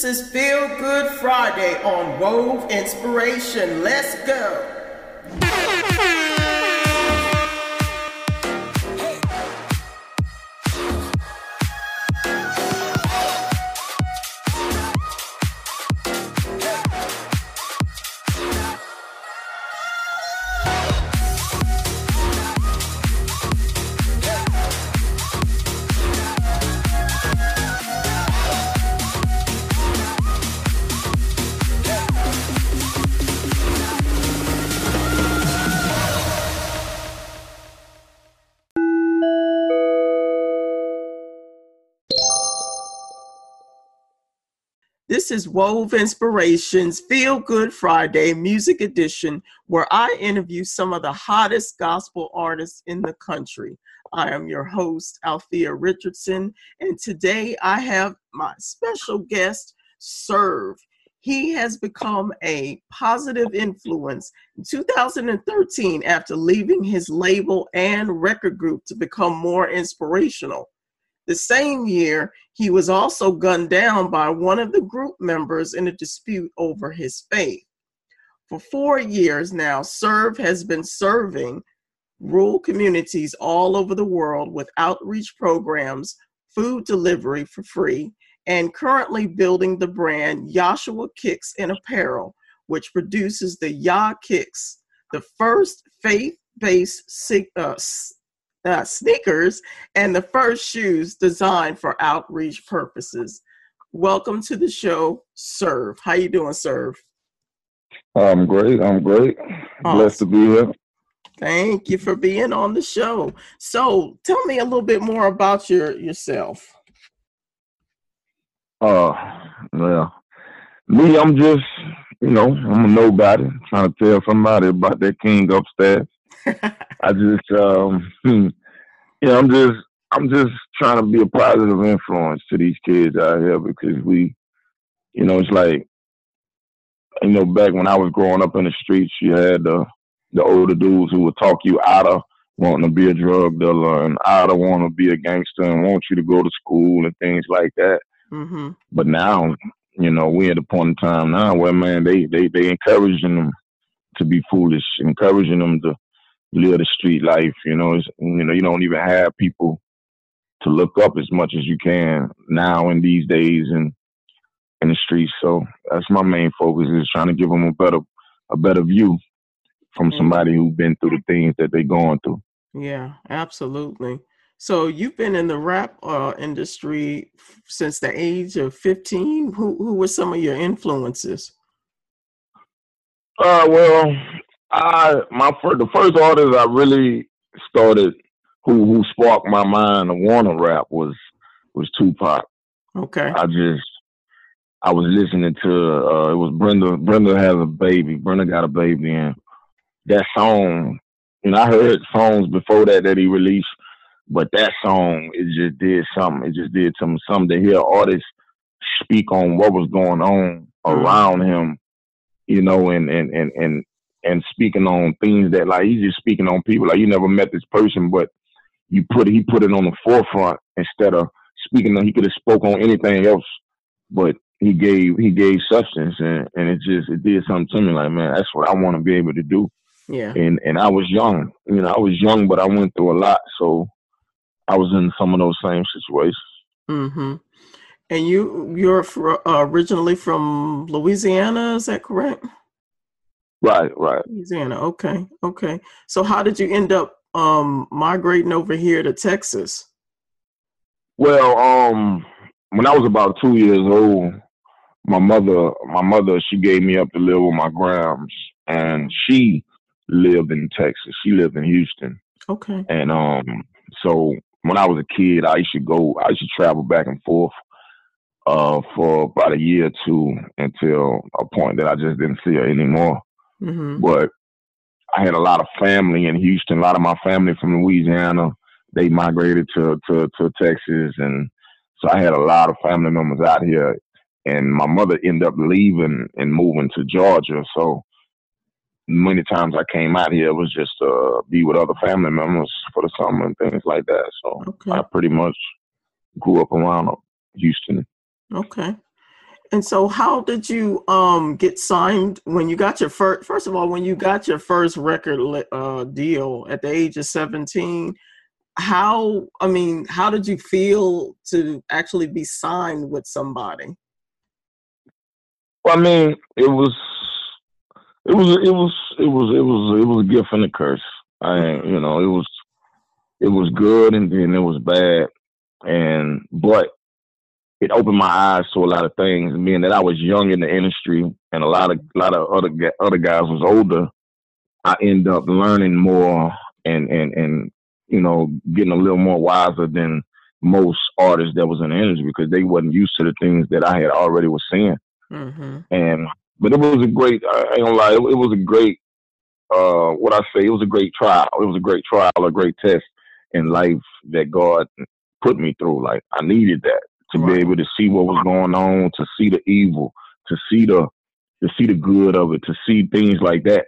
This is Feel Good Friday on Wove Inspiration. Let's go. This is Wove Inspirations Feel Good Friday Music Edition, where I interview some of the hottest gospel artists in the country. I am your host, Althea Richardson, and today I have my special guest, Serve. He has become a positive influence in 2013 after leaving his label and record group to become more inspirational. The same year, he was also gunned down by one of the group members in a dispute over his faith. For four years now, Serve has been serving rural communities all over the world with outreach programs, food delivery for free, and currently building the brand Yahshua Kicks and Apparel, which produces the Yah Kicks, the first faith based uh, uh, sneakers and the first shoes designed for outreach purposes. Welcome to the show, Serve. How you doing, Serve? I'm great. I'm great. Awesome. Blessed to be here. Thank you for being on the show. So, tell me a little bit more about your yourself. Uh, well, me, I'm just, you know, I'm a nobody trying to tell somebody about that king upstairs. I just, um, you know, I'm just, I'm just trying to be a positive influence to these kids out here because we, you know, it's like, you know, back when I was growing up in the streets, you had the the older dudes who would talk you out of wanting to be a drug dealer and out of want to be a gangster and want you to go to school and things like that. Mm-hmm. But now, you know, we're at a point in time now where man, they they they encouraging them to be foolish, encouraging them to live the street life. You know, it's, you know, you don't even have people to look up as much as you can now in these days and in the streets. So that's my main focus is trying to give them a better a better view from mm-hmm. somebody who's been through the things that they're going through. Yeah, absolutely. So you've been in the rap uh, industry since the age of 15. Who who were some of your influences? Uh, well, I my first the first artist I really started who who sparked my mind to want to rap was was Tupac. Okay. I just I was listening to uh it was Brenda Brenda has a baby. Brenda got a baby and that song and I heard songs before that that he released, but that song it just did something. It just did something something to hear artists speak on what was going on mm-hmm. around him, you know, and and and and and speaking on things that like he's just speaking on people like you never met this person, but you put he put it on the forefront instead of speaking. On, he could have spoke on anything else, but he gave he gave substance and and it just it did something to me like man that's what I want to be able to do. Yeah. And and I was young, you know I was young, but I went through a lot, so I was in some of those same situations. Mm-hmm. And you you're for, uh, originally from Louisiana, is that correct? Right, right. Louisiana. Okay, okay. So how did you end up um migrating over here to Texas? Well, um, when I was about two years old, my mother, my mother, she gave me up to live with my grams, and she lived in Texas. She lived in Houston. Okay. And um, so when I was a kid, I used to go, I used to travel back and forth uh, for about a year or two until a point that I just didn't see her anymore. Mm-hmm. But I had a lot of family in Houston. A lot of my family from Louisiana, they migrated to to, to Texas, and so I had a lot of family members out here. And my mother ended up leaving and moving to Georgia. So many times I came out here, it was just to uh, be with other family members for the summer and things like that. So okay. I pretty much grew up around Houston. Okay. And so, how did you um, get signed when you got your first? First of all, when you got your first record uh, deal at the age of seventeen, how? I mean, how did you feel to actually be signed with somebody? Well, I mean, it was, it was, it was, it was, it was, it was a gift and a curse. I, you know, it was, it was good and then it was bad, and but it opened my eyes to a lot of things. Being that I was young in the industry and a lot of a lot of other other guys was older, I end up learning more and and and you know getting a little more wiser than most artists that was in the industry because they wasn't used to the things that I had already was seeing. Mm-hmm. And but it was a great. I ain't gonna lie. It, it was a great. Uh, what I say, it was a great trial. It was a great trial, a great test in life that God put me through. Like I needed that to right. be able to see what was going on, to see the evil, to see the to see the good of it, to see things like that,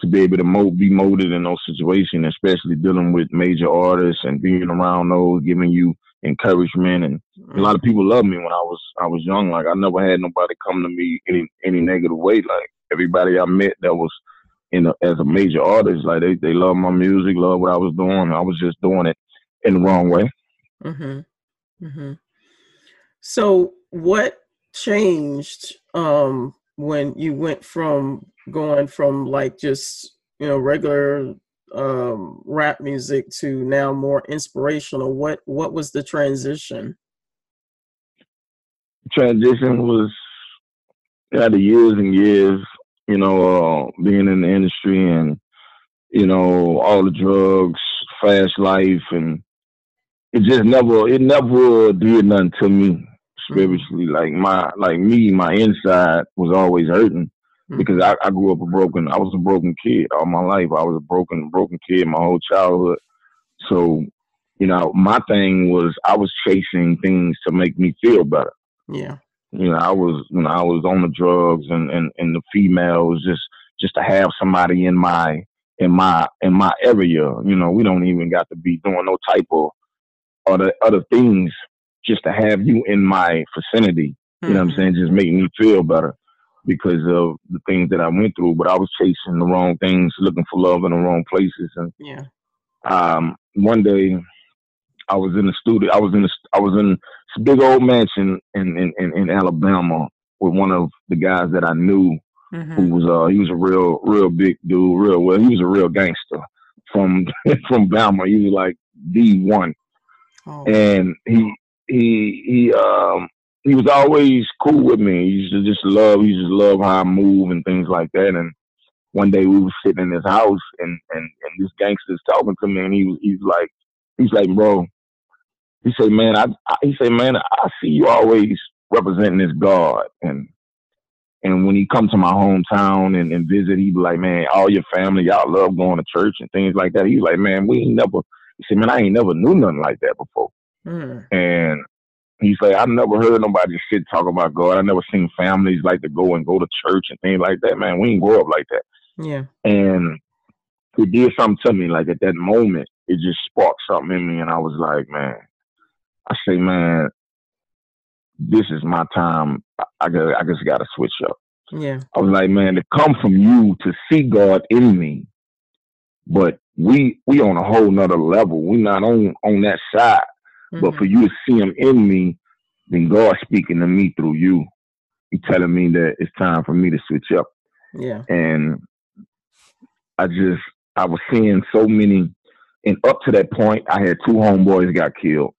to be able to mo- be molded in those situations, especially dealing with major artists and being around those, giving you encouragement. And a lot of mm-hmm. people loved me when I was I was young. Like I never had nobody come to me any any negative way. Like everybody I met that was in a, as a major artist, like they they love my music, loved what I was doing. I was just doing it in the wrong way. Mm-hmm. Mm-hmm. So, what changed um, when you went from going from like just you know regular um, rap music to now more inspirational? What what was the transition? Transition was yeah, the years and years, you know, uh, being in the industry and you know all the drugs, fast life, and it just never it never did nothing to me spiritually. Like my like me, my inside was always hurting mm-hmm. because I, I grew up a broken. I was a broken kid all my life. I was a broken broken kid my whole childhood. So, you know, my thing was I was chasing things to make me feel better. Yeah. You know, I was you know I was on the drugs and and and the females just just to have somebody in my in my in my area. You know, we don't even got to be doing no type of other other things just to have you in my vicinity. You know what I'm mm-hmm. saying? Just make me feel better because of the things that I went through. But I was chasing the wrong things, looking for love in the wrong places. And yeah, um, one day I was in the studio. I was in the, I was in this big old mansion in in, in, in Alabama with one of the guys that I knew. Mm-hmm. Who was uh he was a real real big dude, real well he was a real gangster from from Bama. He was like D one, oh. and he he he um he was always cool with me. He used to just love he just love how I move and things like that. And one day we was sitting in his house and and and this gangster's talking to me and he was he's like he's like bro. He said, man, I, I he said, man, I see you always representing this God and and when he come to my hometown and, and visit, he be like, man, all your family, y'all love going to church and things like that. He's like, man, we ain't never. He said, man, I ain't never knew nothing like that before. Mm. And he's like, I never heard nobody shit talk about God. I never seen families like to go and go to church and things like that. Man, we didn't grow up like that. Yeah. And it did something to me. Like at that moment, it just sparked something in me, and I was like, man, I say, man, this is my time. I, I, I just got to switch up. Yeah. I was like, man, to come from you to see God in me, but we we on a whole nother level. We not on on that side. Mm-hmm. But for you to see him in me, then God speaking to me through you. He telling me that it's time for me to switch up. Yeah. And I just I was seeing so many and up to that point I had two homeboys got killed.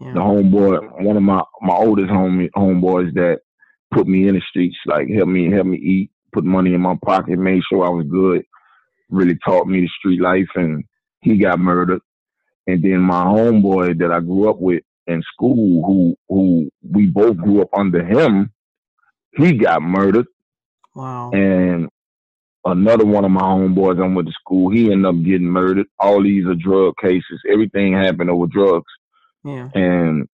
Yeah. The homeboy, one of my my oldest home homeboys that put me in the streets, like helped me help me eat, put money in my pocket, made sure I was good, really taught me the street life and he got murdered. And then my homeboy that I grew up with in school, who who we both grew up under him, he got murdered. Wow. And another one of my homeboys I went to school, he ended up getting murdered. All these are drug cases. Everything happened over drugs. Yeah. And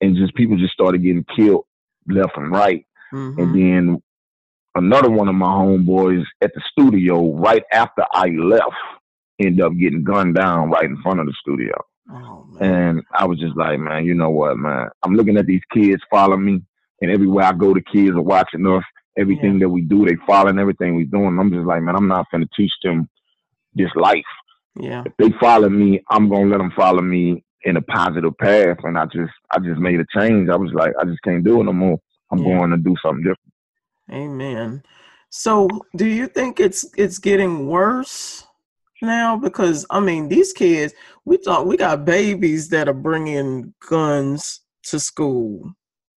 and just people just started getting killed left and right. Mm-hmm. And then another one of my homeboys at the studio right after I left end up getting gunned down right in front of the studio. Oh, and I was just like, man, you know what, man? I'm looking at these kids following me. and everywhere I go, the kids are watching us. Everything yeah. that we do, they following everything we doing. I'm just like, man, I'm not gonna teach them this life. Yeah. If they follow me, I'm gonna let them follow me in a positive path. And I just, I just made a change. I was like, I just can't do it no more. I'm yeah. going to do something different. Amen. So, do you think it's it's getting worse now? Because I mean, these kids, we thought we got babies that are bringing guns to school,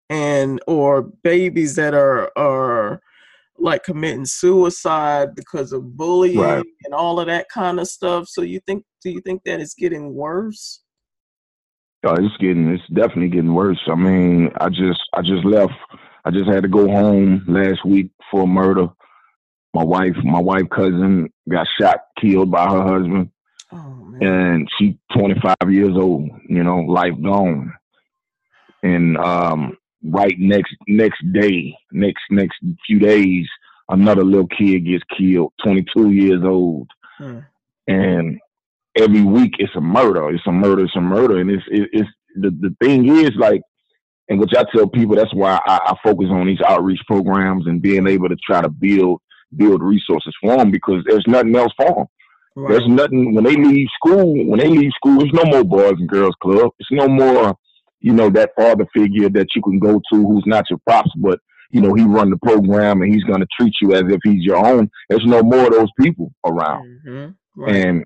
and or babies that are are like committing suicide because of bullying right. and all of that kind of stuff. So, you think do you think that it's getting worse? Oh, it's getting it's definitely getting worse. I mean, I just I just left. I just had to go home last week for a murder my wife, my wife cousin got shot, killed by her husband. Oh, and she 25 years old, you know, life gone. And um, right next next day, next next few days, another little kid gets killed, 22 years old. Hmm. And every week it's a murder. It's a murder. It's a murder. And it's it, it's the the thing is like, and which I tell people that's why I, I focus on these outreach programs and being able to try to build build resources for them because there's nothing else for them. Right. There's nothing when they leave school. When they leave school, there's no more boys and girls club. It's no more, you know, that father figure that you can go to who's not your pops, but you know he run the program and he's going to treat you as if he's your own. There's no more of those people around, mm-hmm. right. and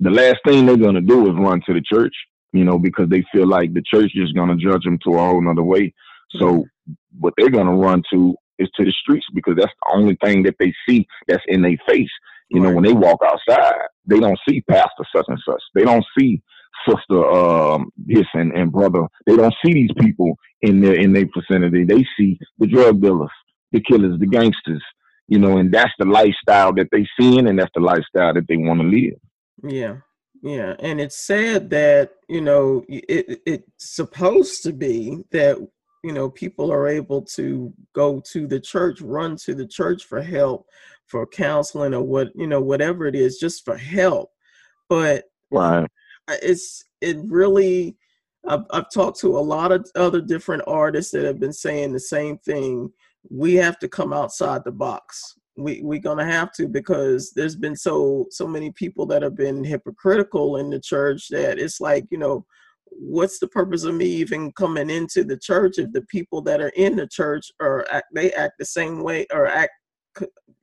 the last thing they're going to do is run to the church, you know, because they feel like the church is going to judge them to a whole nother way. So mm-hmm. what they're going to run to is to the streets because that's the only thing that they see that's in their face. You right. know, when they walk outside, they don't see pastor such and such. They don't see sister um this and, and brother. They don't see these people in their in their vicinity. They see the drug dealers, the killers, the gangsters, you know, and that's the lifestyle that they seeing and that's the lifestyle that they want to live. Yeah. Yeah, and it's sad that you know it, it's supposed to be that you know people are able to go to the church run to the church for help for counseling or what you know whatever it is just for help. But right. it's it really I've, I've talked to a lot of other different artists that have been saying the same thing. We have to come outside the box. We we're gonna have to because there's been so so many people that have been hypocritical in the church that it's like you know what's the purpose of me even coming into the church if the people that are in the church are they act the same way or act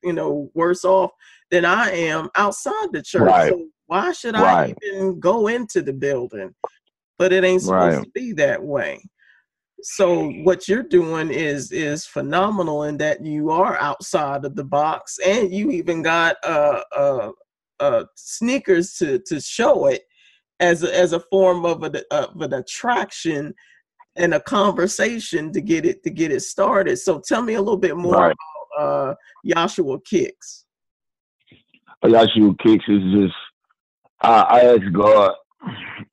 you know worse off than I am outside the church. Right. So why should right. I even go into the building? But it ain't supposed right. to be that way. So what you're doing is is phenomenal in that you are outside of the box and you even got uh uh uh sneakers to to show it as a, as a form of, a, of an attraction and a conversation to get it to get it started. So tell me a little bit more right. about uh, Kicks. Yahshua Kicks is just I, I asked God.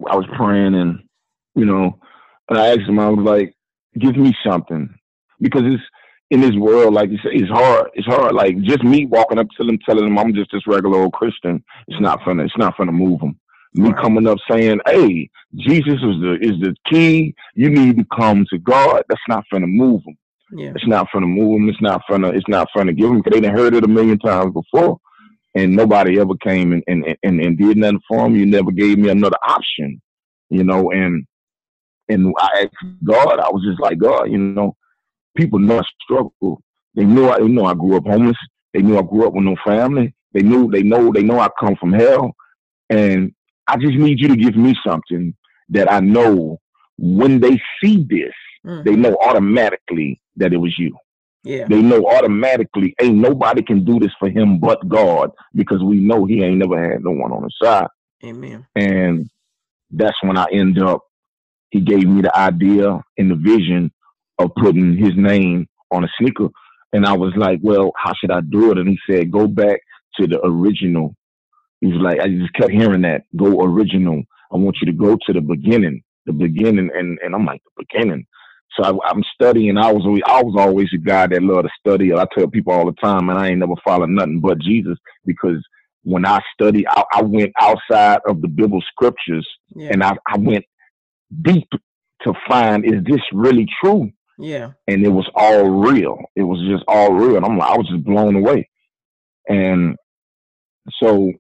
I was praying and you know, and I asked him. I was like, "Give me something," because it's in this world, like you say, it's hard. It's hard. Like just me walking up to them, telling them I'm just this regular old Christian. It's not gonna. It's not gonna move them me coming up saying, "Hey, Jesus is the is the key. You need to come to God." That's not gonna move them. Yeah. It's not gonna move them. It's not gonna. It's not gonna give them because they didn't heard it a million times before, and nobody ever came and and, and, and did nothing for them. You never gave me another option, you know. And and I asked God. I was just like God, you know. People know I struggle. They knew I, you know, I grew up homeless. They knew I grew up with no family. They knew, they know, they know I come from hell. And I just need you to give me something that I know when they see this, mm. they know automatically that it was you. Yeah. They know automatically ain't nobody can do this for him but God because we know he ain't never had no one on his side. Amen. And that's when I end up, he gave me the idea and the vision of putting his name on a sneaker. And I was like, well, how should I do it? And he said, go back to the original he was like, I just kept hearing that. Go original. I want you to go to the beginning, the beginning, and and I'm like the beginning. So I, am studying. I was always, I was always a guy that loved to study. I tell people all the time, and I ain't never followed nothing but Jesus because when I study, I, I went outside of the biblical scriptures, yeah. and I, I went deep to find is this really true? Yeah. And it was all real. It was just all real. And I'm like, I was just blown away. And so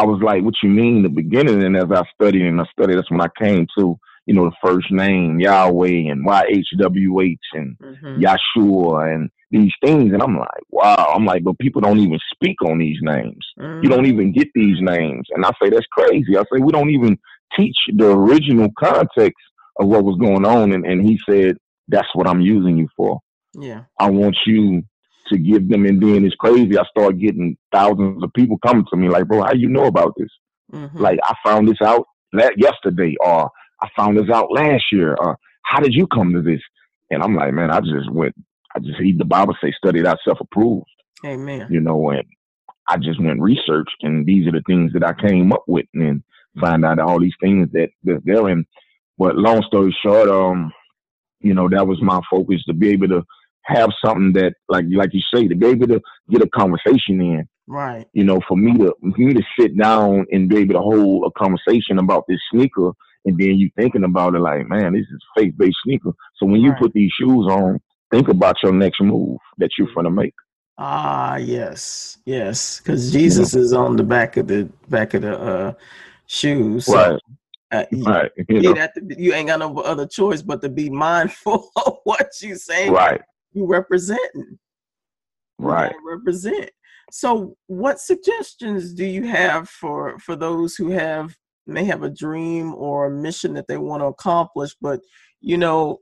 I was like, what you mean the beginning? And as I studied and I studied, that's when I came to, you know, the first name, Yahweh and YHWH and mm-hmm. Yahshua and these things. And I'm like, wow. I'm like, but people don't even speak on these names. Mm-hmm. You don't mm-hmm. even get these names. And I say, that's crazy. I say, we don't even teach the original context of what was going on. And, and he said, that's what I'm using you for. Yeah. I want you to give them and then it's crazy. I start getting thousands of people coming to me like, bro, how you know about this? Mm-hmm. Like I found this out yesterday or I found this out last year or how did you come to this? And I'm like, man, I just went I just read the Bible say study that self approved. Amen. You know, and I just went researched and these are the things that I came up with and find out all these things that, that they're in. But long story short, um, you know, that was my focus to be able to have something that, like like you say, to be able to get a conversation in. Right. You know, for me to for me to sit down and be able to hold a conversation about this sneaker, and then you thinking about it like, man, this is faith based sneaker. So when you right. put these shoes on, think about your next move that you're gonna make. Ah, yes, yes, because Jesus yeah. is on the back of the back of the uh, shoes. So, right. Uh, right. You, you, to, you, ain't got no other choice but to be mindful of what you say. Right. You representing. Right. You represent. So, what suggestions do you have for for those who have may have a dream or a mission that they want to accomplish, but you know,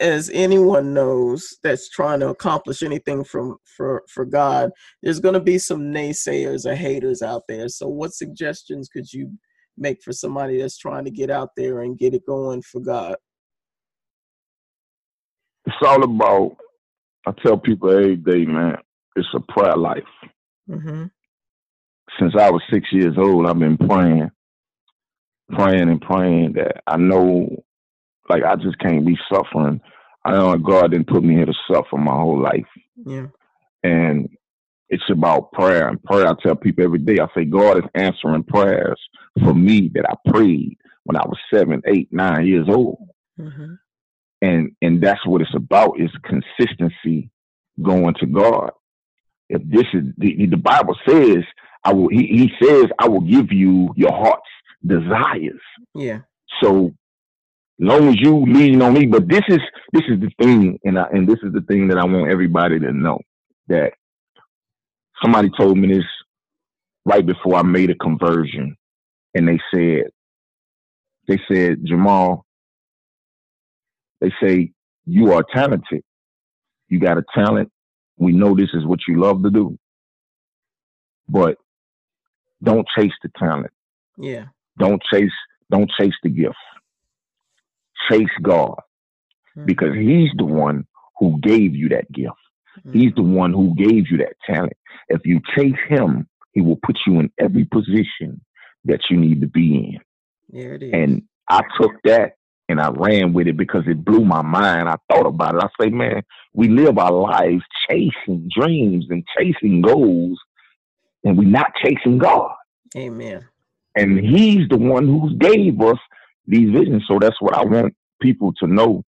as anyone knows that's trying to accomplish anything from for for God, there's going to be some naysayers or haters out there. So, what suggestions could you make for somebody that's trying to get out there and get it going for God? It's all about. I tell people every day, man. It's a prayer life. Mm-hmm. Since I was six years old, I've been praying, praying and praying that I know, like I just can't be suffering. I know God didn't put me here to suffer my whole life. Yeah. And it's about prayer and prayer. I tell people every day, I say, God is answering prayers for me that I prayed when I was seven, eight, nine years old. Mm-hmm. And and that's what it's about is consistency going to God. If this is the, the Bible says, I will he, he says, I will give you your heart's desires. Yeah. So long as you lean on me, but this is this is the thing, and I, and this is the thing that I want everybody to know that somebody told me this right before I made a conversion, and they said, they said, Jamal, they say you are talented. You got a talent. We know this is what you love to do, but don't chase the talent. Yeah. Don't chase. Don't chase the gift. Chase God, mm-hmm. because He's the one who gave you that gift. Mm-hmm. He's the one who gave you that talent. If you chase him, he will put you in every position that you need to be in. There it is. And I took that and I ran with it because it blew my mind. I thought about it. I say, man, we live our lives chasing dreams and chasing goals, and we're not chasing God. Amen. And He's the one who gave us these visions. So that's what I want people to know.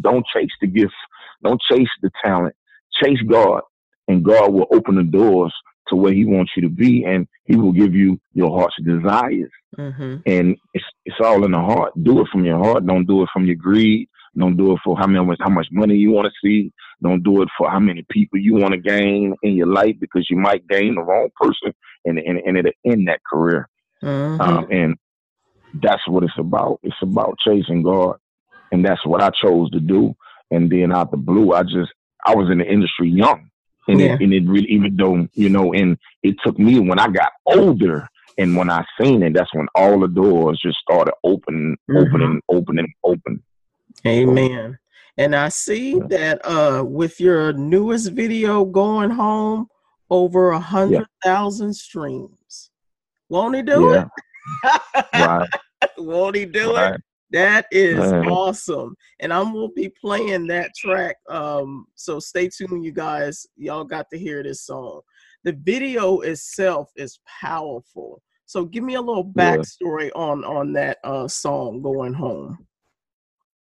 Don't chase the gifts. Don't chase the talent chase God, and God will open the doors to where He wants you to be, and He will give you your heart's desires. Mm-hmm. And it's it's all in the heart. Do it from your heart. Don't do it from your greed. Don't do it for how many how much money you want to see. Don't do it for how many people you want to gain in your life because you might gain the wrong person and and, and it'll end that career. Mm-hmm. Um, and that's what it's about. It's about chasing God, and that's what I chose to do. And then out the blue, I just I was in the industry young. And, yeah. it, and it really, even though, you know, and it took me when I got older and when I seen it, that's when all the doors just started opening, mm-hmm. opening, opening, opening. Amen. And I see yeah. that uh with your newest video going home, over a hundred thousand yeah. streams. Won't he do it? right. Won't he do right. it? That is awesome. And I'm gonna be playing that track. Um, so stay tuned, you guys. Y'all got to hear this song. The video itself is powerful. So give me a little backstory yeah. on on that uh song going home.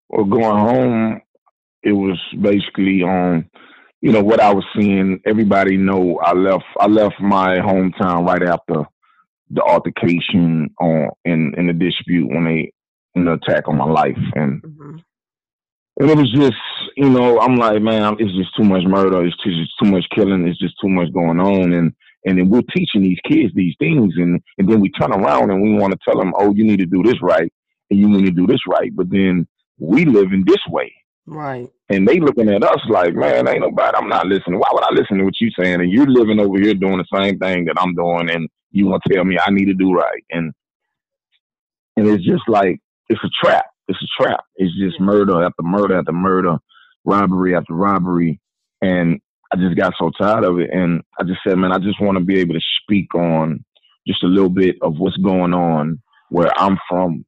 Well, going home, it was basically on, you know, what I was seeing. Everybody know I left. I left my hometown right after the altercation on in in the dispute when they the attack on my life and. Mm-hmm. And it was just, you know, I'm like, man, it's just too much murder. It's just too much killing. It's just too much going on. And and then we're teaching these kids these things, and and then we turn around and we want to tell them, oh, you need to do this right, and you need to do this right. But then we live in this way, right? And they looking at us like, man, ain't nobody. I'm not listening. Why would I listen to what you're saying? And you're living over here doing the same thing that I'm doing, and you want to tell me I need to do right, and and it's just like it's a trap. It's a trap. It's just murder after murder after murder, robbery after robbery, and I just got so tired of it. And I just said, man, I just want to be able to speak on just a little bit of what's going on where I'm from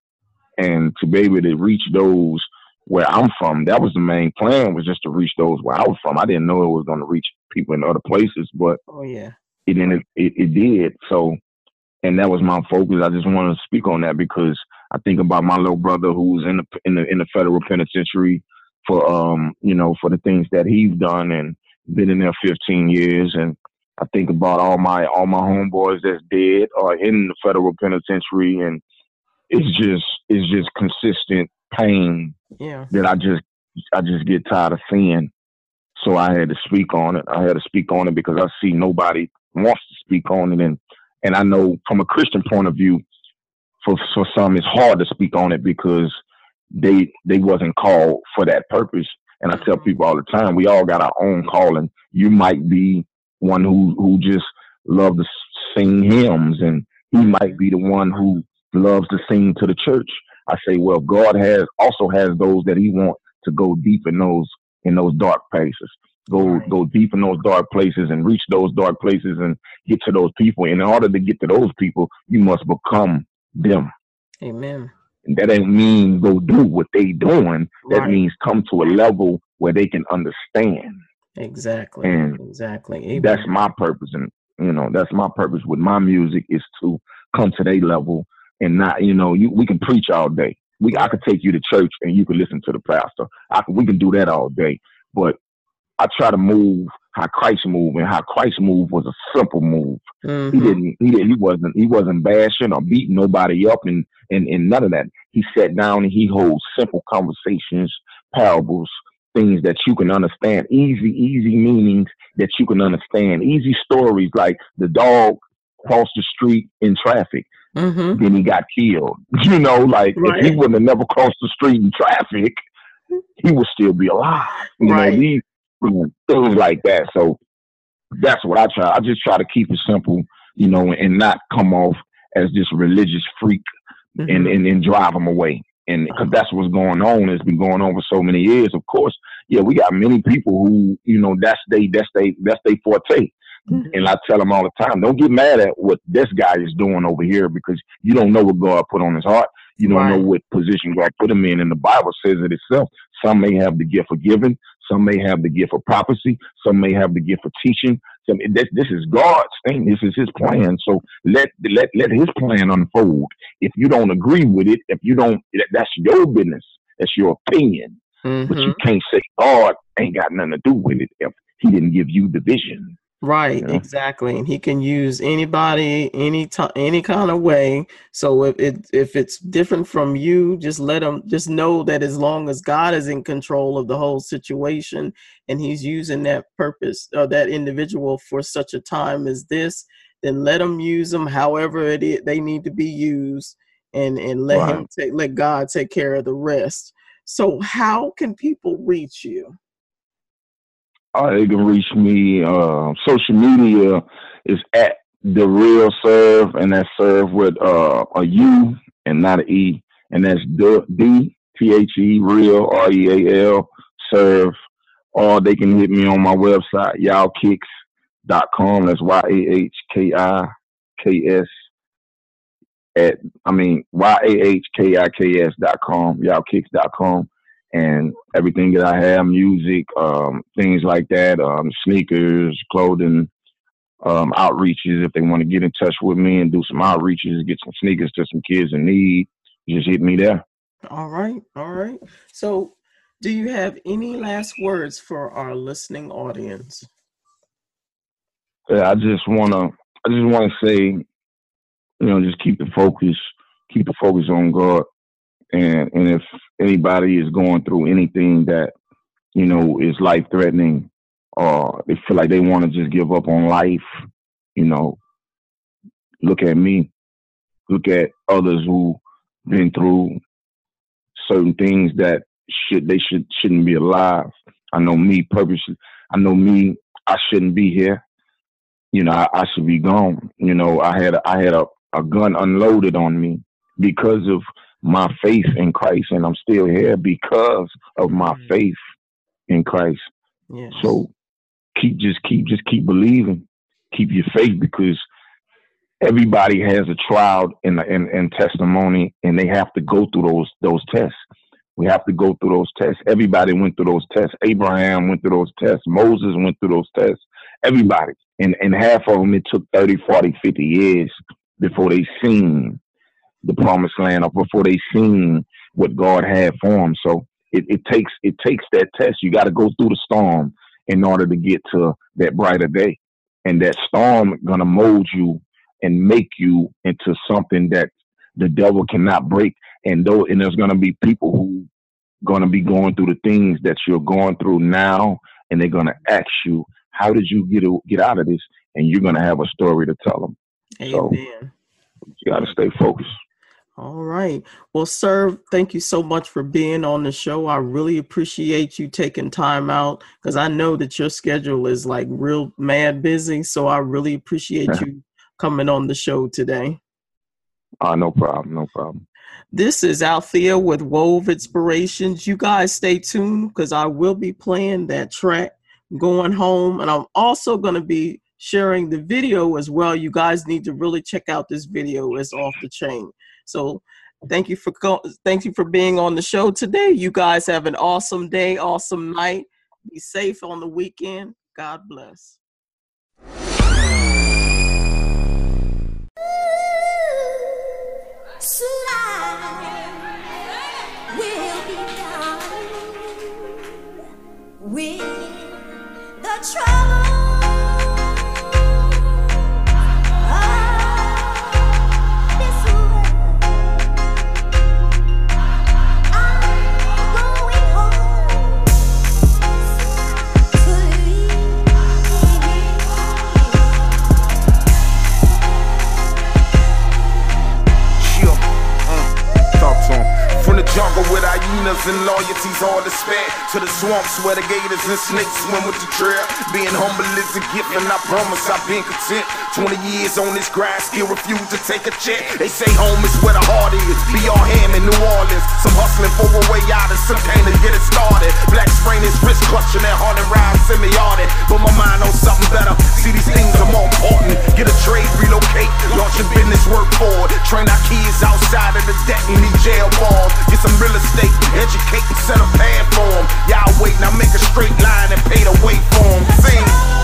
and to be able to reach those where I'm from. That was the main plan was just to reach those where I was from. I didn't know it was going to reach people in other places, but oh yeah, it it, it, it did. So, and that was my focus. I just wanted to speak on that because I think about my little brother who's in the in the in the federal penitentiary for um you know for the things that he's done and been in there 15 years, and I think about all my all my homeboys that's dead or in the federal penitentiary, and it's just it's just consistent pain yeah. that I just I just get tired of seeing. So I had to speak on it. I had to speak on it because I see nobody wants to speak on it, and and I know from a Christian point of view, for for some it's hard to speak on it because they they wasn't called for that purpose. And I tell mm-hmm. people all the time, we all got our own calling. You might be one who who just love to sing hymns, and he might be the one who loves to sing to the church. I say, well, God has also has those that He wants to go deep in those in those dark places. Go right. go deep in those dark places and reach those dark places and get to those people. And in order to get to those people, you must become them. Amen. And that ain't mean go do what they doing. That right. means come to a level where they can understand. Exactly. And exactly. Amen. That's my purpose. And you know, that's my purpose with my music is to come to their level and not, you know, you we can preach all day. We I could take you to church and you can listen to the pastor. I we can do that all day. But I try to move how Christ moved, and how Christ moved was a simple move. Mm-hmm. He didn't, he didn't, he wasn't, he wasn't bashing or beating nobody up, and and and none of that. He sat down and he holds simple conversations, parables, things that you can understand, easy, easy meanings that you can understand, easy stories like the dog crossed the street in traffic. Mm-hmm. Then he got killed. You know, like right. if he wouldn't have never crossed the street in traffic, he would still be alive. You right. know, these things like that. So that's what I try. I just try to keep it simple, you know, and not come off as this religious freak mm-hmm. and, and, and drive them away. And because uh-huh. that's what's going on, it's been going on for so many years. Of course, yeah, we got many people who, you know, that's they that's they that's they forte. Mm-hmm. And I tell them all the time, don't get mad at what this guy is doing over here because you don't know what God put on his heart. You don't right. know what position God put him in. And the Bible says it itself. Some may have the gift of giving. Some may have the gift of prophecy. Some may have the gift of teaching. Some, this, this is God's thing. This is His plan. So let let let His plan unfold. If you don't agree with it, if you don't, that's your business. That's your opinion. Mm-hmm. But you mm-hmm. can't say God ain't got nothing to do with it if He didn't give you the vision. Right, you know? exactly. And he can use anybody, any time, any kind of way. So if it if it's different from you, just let him just know that as long as God is in control of the whole situation and he's using that purpose or that individual for such a time as this, then let him use them however it is they need to be used and and let right. him take let God take care of the rest. So how can people reach you? Uh, they can reach me. Uh, social media is at the real serve, and that's serve with uh, a U and not an E, and that's D T H E real R E A L serve. Or they can hit me on my website yahkicks.com. That's Y A H K I K S at I mean Y A H K I K S dot com, yahkicks.com. com and everything that I have, music, um, things like that, um, sneakers, clothing, um, outreaches. If they want to get in touch with me and do some outreaches, get some sneakers to some kids in need, just hit me there. All right, all right. So Do you have any last words for our listening audience? Yeah, I just wanna I just wanna say, you know, just keep the focus, keep the focus on God. And and if anybody is going through anything that, you know, is life threatening or they feel like they want to just give up on life, you know, look at me. Look at others who been through certain things that should they should shouldn't be alive. I know me purposely. I know me. I shouldn't be here. You know, I, I should be gone. You know, I had I had a, a gun unloaded on me because of my faith in Christ, and I'm still here because of my mm-hmm. faith in Christ. Yes. So keep just keep just keep believing, keep your faith because everybody has a trial and, and, and testimony, and they have to go through those those tests. We have to go through those tests. Everybody went through those tests. Abraham went through those tests. Moses went through those tests. Everybody. And, and half of them, it took 30, 40, 50 years before they seen the promised land or before they seen what God had for them. So it, it takes it takes that test. You got to go through the storm in order to get to that brighter day. And that storm gonna mold you and make you into something that the devil cannot break. And though, and there's going to be people who going to be going through the things that you're going through now, and they're going to ask you, "How did you get get out of this?" And you're going to have a story to tell them. Amen. So you got to stay focused. All right. Well, sir, thank you so much for being on the show. I really appreciate you taking time out because I know that your schedule is like real mad busy. So I really appreciate you coming on the show today. Uh, no problem. No problem. This is Althea with Wove Inspirations. You guys stay tuned because I will be playing that track going home. And I'm also going to be sharing the video as well. You guys need to really check out this video. It's off the chain. So thank you for thank you for being on the show today. You guys have an awesome day, awesome night. Be safe on the weekend. God bless. With the trouble. Jungle with hyenas and loyalties all to spare. To the swamps where the gators and snakes swim with the trail. Being humble is a gift, and I promise I've been content. 20 years on this grind, still refuse to take a check. They say home is where the heart is. Be all ham in New Orleans. Some hustling for a way out and some came to get it started. Black sprain is wrist clutching that haunted rhyme semi-audit. But my mind on something better. See, these things are more important. Get a trade, relocate, launch a business, work forward. Train our kids outside of the deck and these jail walls. Some real estate, educate and set a path for them. Y'all wait, now make a straight line and pay the way for them. Sing.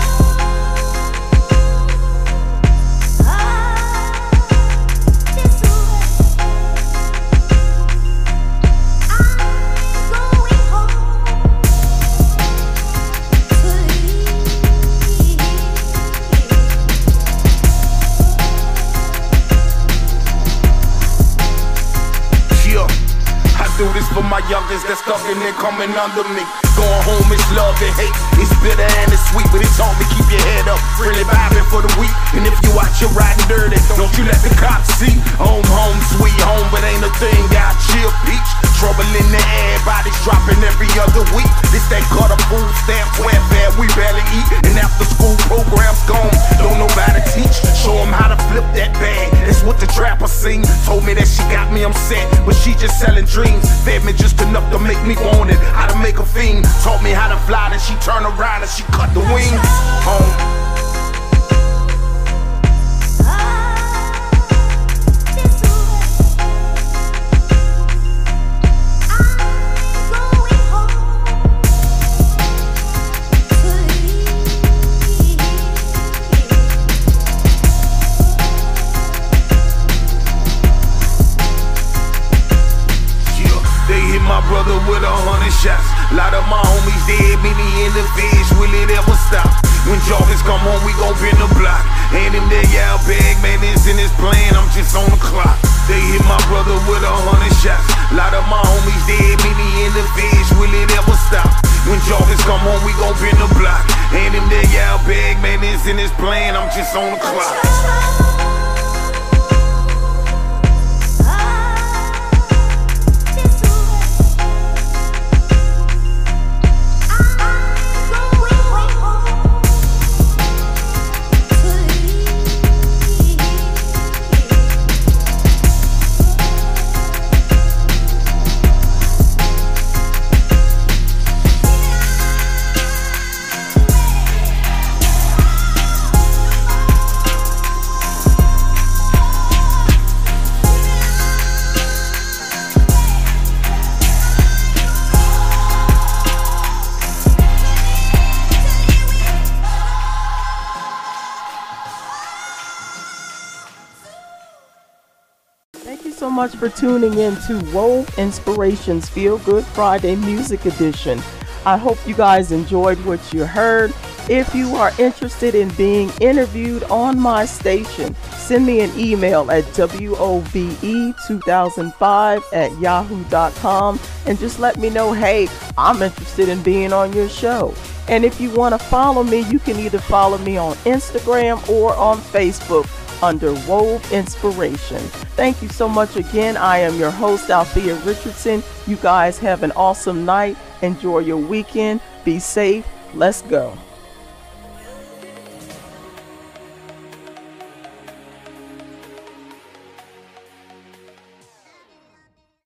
Youngins that's stuck in they coming under me. Going home is love and hate. It's bitter and it's sweet, but it taught me keep your head up. Really vibing for the week. And if you out here riding dirty, don't you let the cops see. Home, home, sweet home, but ain't a thing got chill peach. Trouble in the air, bodies dropping every other week. This that gutter food stamp welfare we barely eat. And after school programs gone, don't nobody teach. Show them how to flip that bag. That's what the trapper sing. Told me that she got me upset, but she just selling dreams. Fed me just enough to make me want it. How to make a fiend. Taught me how to fly, then she turned around and she cut the wings. Home. my brother with a hundred shots. Lot of my homies dead, many in the fish. Will it ever stop? When Jarvis come home, we gon' pin the block. And him that out bag, man, it's in his plan. I'm just on the clock. They hit my brother with a hundred shots. Lot of my homies dead, many in the fish. Will it ever stop? When Jarvis come home, we gon' pin the block. And him that out bag, man, it's in his plan. I'm just on the clock. Much for tuning in to Wove Inspirations Feel Good Friday Music Edition. I hope you guys enjoyed what you heard. If you are interested in being interviewed on my station, send me an email at WOVE2005 at yahoo.com and just let me know, hey, I'm interested in being on your show. And if you want to follow me, you can either follow me on Instagram or on Facebook under Wove Inspiration. Thank you so much again. I am your host, Althea Richardson. You guys have an awesome night. Enjoy your weekend. Be safe. Let's go.